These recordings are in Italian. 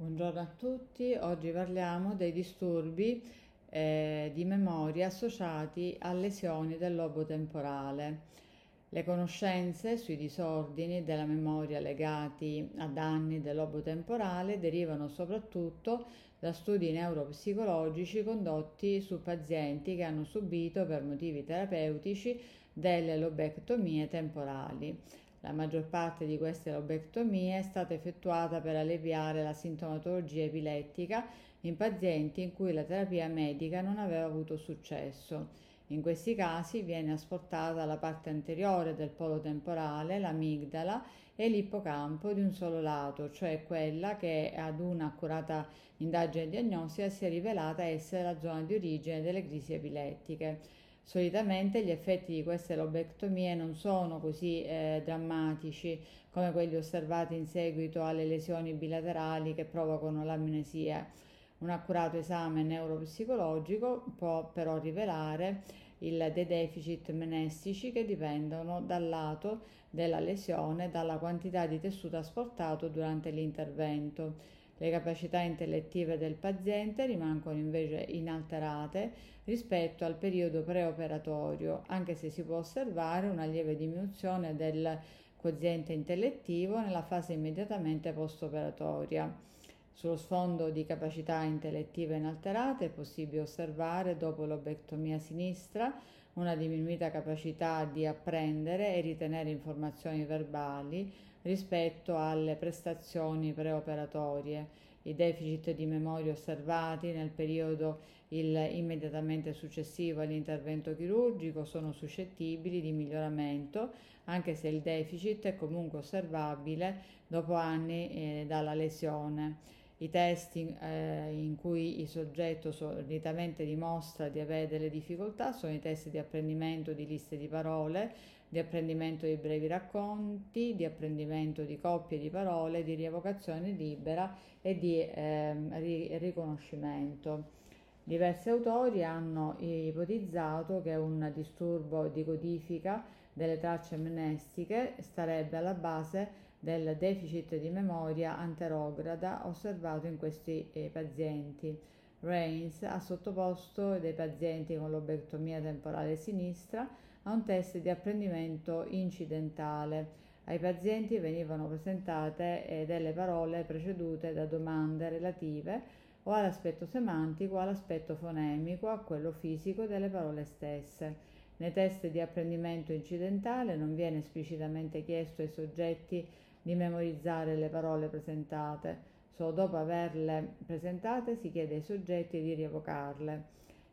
Buongiorno a tutti, oggi parliamo dei disturbi eh, di memoria associati a lesioni del lobo temporale. Le conoscenze sui disordini della memoria legati a danni del lobo temporale derivano soprattutto da studi neuropsicologici condotti su pazienti che hanno subito per motivi terapeutici delle lobectomie temporali. La maggior parte di queste lobectomie è stata effettuata per alleviare la sintomatologia epilettica in pazienti in cui la terapia medica non aveva avuto successo. In questi casi viene asportata la parte anteriore del polo temporale, l'amigdala e l'ippocampo di un solo lato, cioè quella che ad un'accurata indagine diagnostica si è rivelata essere la zona di origine delle crisi epilettiche. Solitamente gli effetti di queste lobectomie non sono così eh, drammatici come quelli osservati in seguito alle lesioni bilaterali che provocano l'amnesia. Un accurato esame neuropsicologico può però rivelare il, dei deficit mnestici che dipendono dal lato della lesione dalla quantità di tessuto asportato durante l'intervento. Le capacità intellettive del paziente rimangono invece inalterate rispetto al periodo preoperatorio, anche se si può osservare una lieve diminuzione del quoziente intellettivo nella fase immediatamente post-operatoria. Sullo sfondo di capacità intellettive inalterate è possibile osservare, dopo l'obectomia sinistra, una diminuita capacità di apprendere e ritenere informazioni verbali, rispetto alle prestazioni preoperatorie. I deficit di memoria osservati nel periodo il, immediatamente successivo all'intervento chirurgico sono suscettibili di miglioramento, anche se il deficit è comunque osservabile dopo anni eh, dalla lesione. I test in, eh, in, cui il soggetto solitamente dimostra di avere delle difficoltà sono i test di apprendimento di liste di parole, di apprendimento di brevi racconti, di apprendimento di coppie di parole, di rievocazione libera e di eh, riconoscimento. Diversi autori hanno ipotizzato che un disturbo di codifica delle tracce amnestiche starebbe alla base del deficit di memoria anterograda osservato in questi eh, pazienti. Reigns ha sottoposto dei pazienti con lobectomia temporale sinistra a un test di apprendimento incidentale. Ai pazienti venivano presentate eh, delle parole precedute da domande relative o all'aspetto semantico all'aspetto fonemico, a quello fisico delle parole stesse. Nei test di apprendimento incidentale non viene esplicitamente chiesto ai soggetti di memorizzare le parole presentate, solo dopo averle presentate si chiede ai soggetti di rievocarle.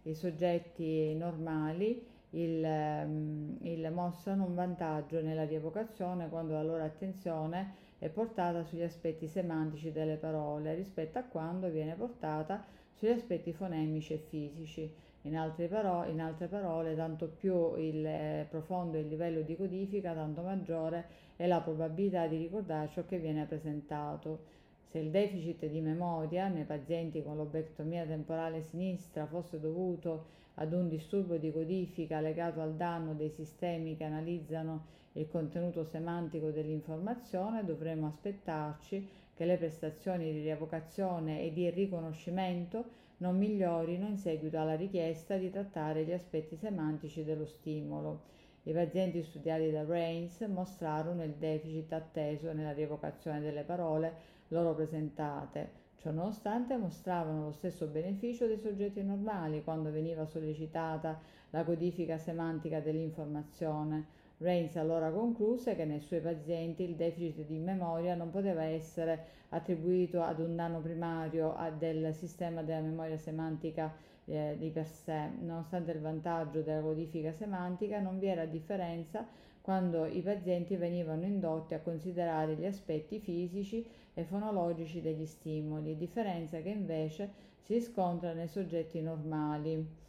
I soggetti normali il, ehm, il mostrano un vantaggio nella rievocazione quando la loro attenzione è portata sugli aspetti semantici delle parole rispetto a quando viene portata sugli aspetti fonemici e fisici. In altre, parole, in altre parole tanto più il eh, profondo il livello di codifica, tanto maggiore è la probabilità di ricordare ciò che viene presentato. Se il deficit di memoria nei pazienti con lobectomia temporale sinistra fosse dovuto ad un disturbo di codifica legato al danno dei sistemi che analizzano il contenuto semantico dell'informazione, dovremmo aspettarci che le prestazioni di rievocazione e di riconoscimento non migliorino in seguito alla richiesta di trattare gli aspetti semantici dello stimolo. I pazienti studiati da Reigns mostrarono il deficit atteso nella rievocazione delle parole loro presentate. Ciononostante mostravano lo stesso beneficio dei soggetti normali quando veniva sollecitata la codifica semantica dell'informazione. Reigns allora concluse che nei suoi pazienti il deficit di memoria non poteva essere attribuito ad un danno primario del sistema della memoria semantica eh, di per sé. Nonostante il vantaggio della codifica semantica, non vi era differenza quando i pazienti venivano indotti a considerare gli aspetti fisici e fonologici degli stimoli, differenza che invece si riscontra nei soggetti normali.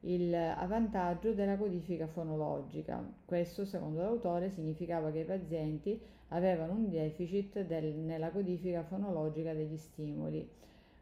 Il vantaggio della codifica fonologica. Questo, secondo l'autore, significava che i pazienti avevano un deficit del, nella codifica fonologica degli stimoli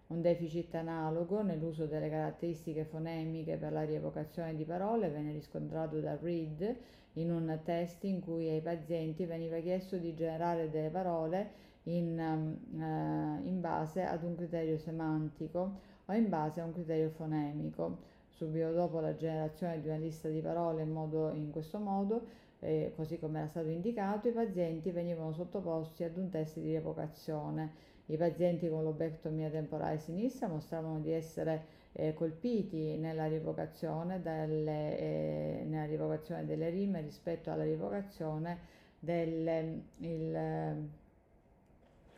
un deficit analogo nell'uso delle caratteristiche fonemiche per la rievocazione di parole venne riscontrato da Reed in un test in cui ai pazienti veniva chiesto di generare delle parole in, eh, in base ad un criterio semantico o in base a un criterio fonemico. Subito dopo la generazione di una lista di parole in, modo, in questo modo, eh, così come era stato indicato, i pazienti venivano sottoposti ad un test di rievocazione. I pazienti con lobectomia temporale sinistra mostravano di essere eh, colpiti nella rievocazione, delle, eh, nella rievocazione delle rime rispetto alla rievocazione delle, il,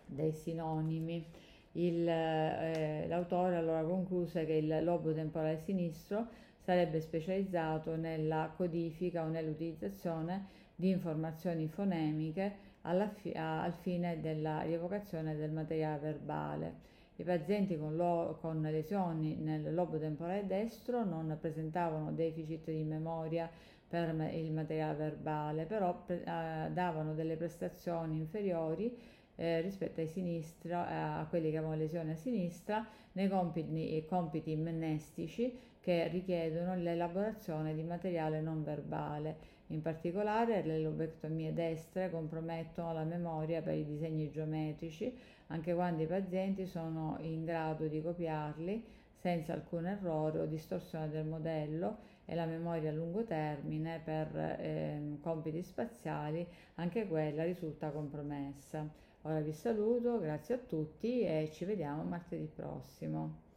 dei sinonimi. Il, eh, l'autore allora concluse che il lobo temporale sinistro sarebbe specializzato nella codifica o nell'utilizzazione di informazioni fonemiche fi- a- al fine della rievocazione del materiale verbale. I pazienti con, lo- con lesioni nel lobo temporale destro non presentavano deficit di memoria per il materiale verbale, però pre- eh, davano delle prestazioni inferiori eh, rispetto ai sinistra, eh, a quelli che avevano lesioni a sinistra nei compiti, compiti mnestici che richiedono l'elaborazione di materiale non verbale. In particolare le lobectomie destre compromettono la memoria per i disegni geometrici, anche quando i pazienti sono in grado di copiarli senza alcun errore o distorsione del modello e la memoria a lungo termine per eh, compiti spaziali, anche quella risulta compromessa. Ora vi saluto, grazie a tutti e ci vediamo martedì prossimo.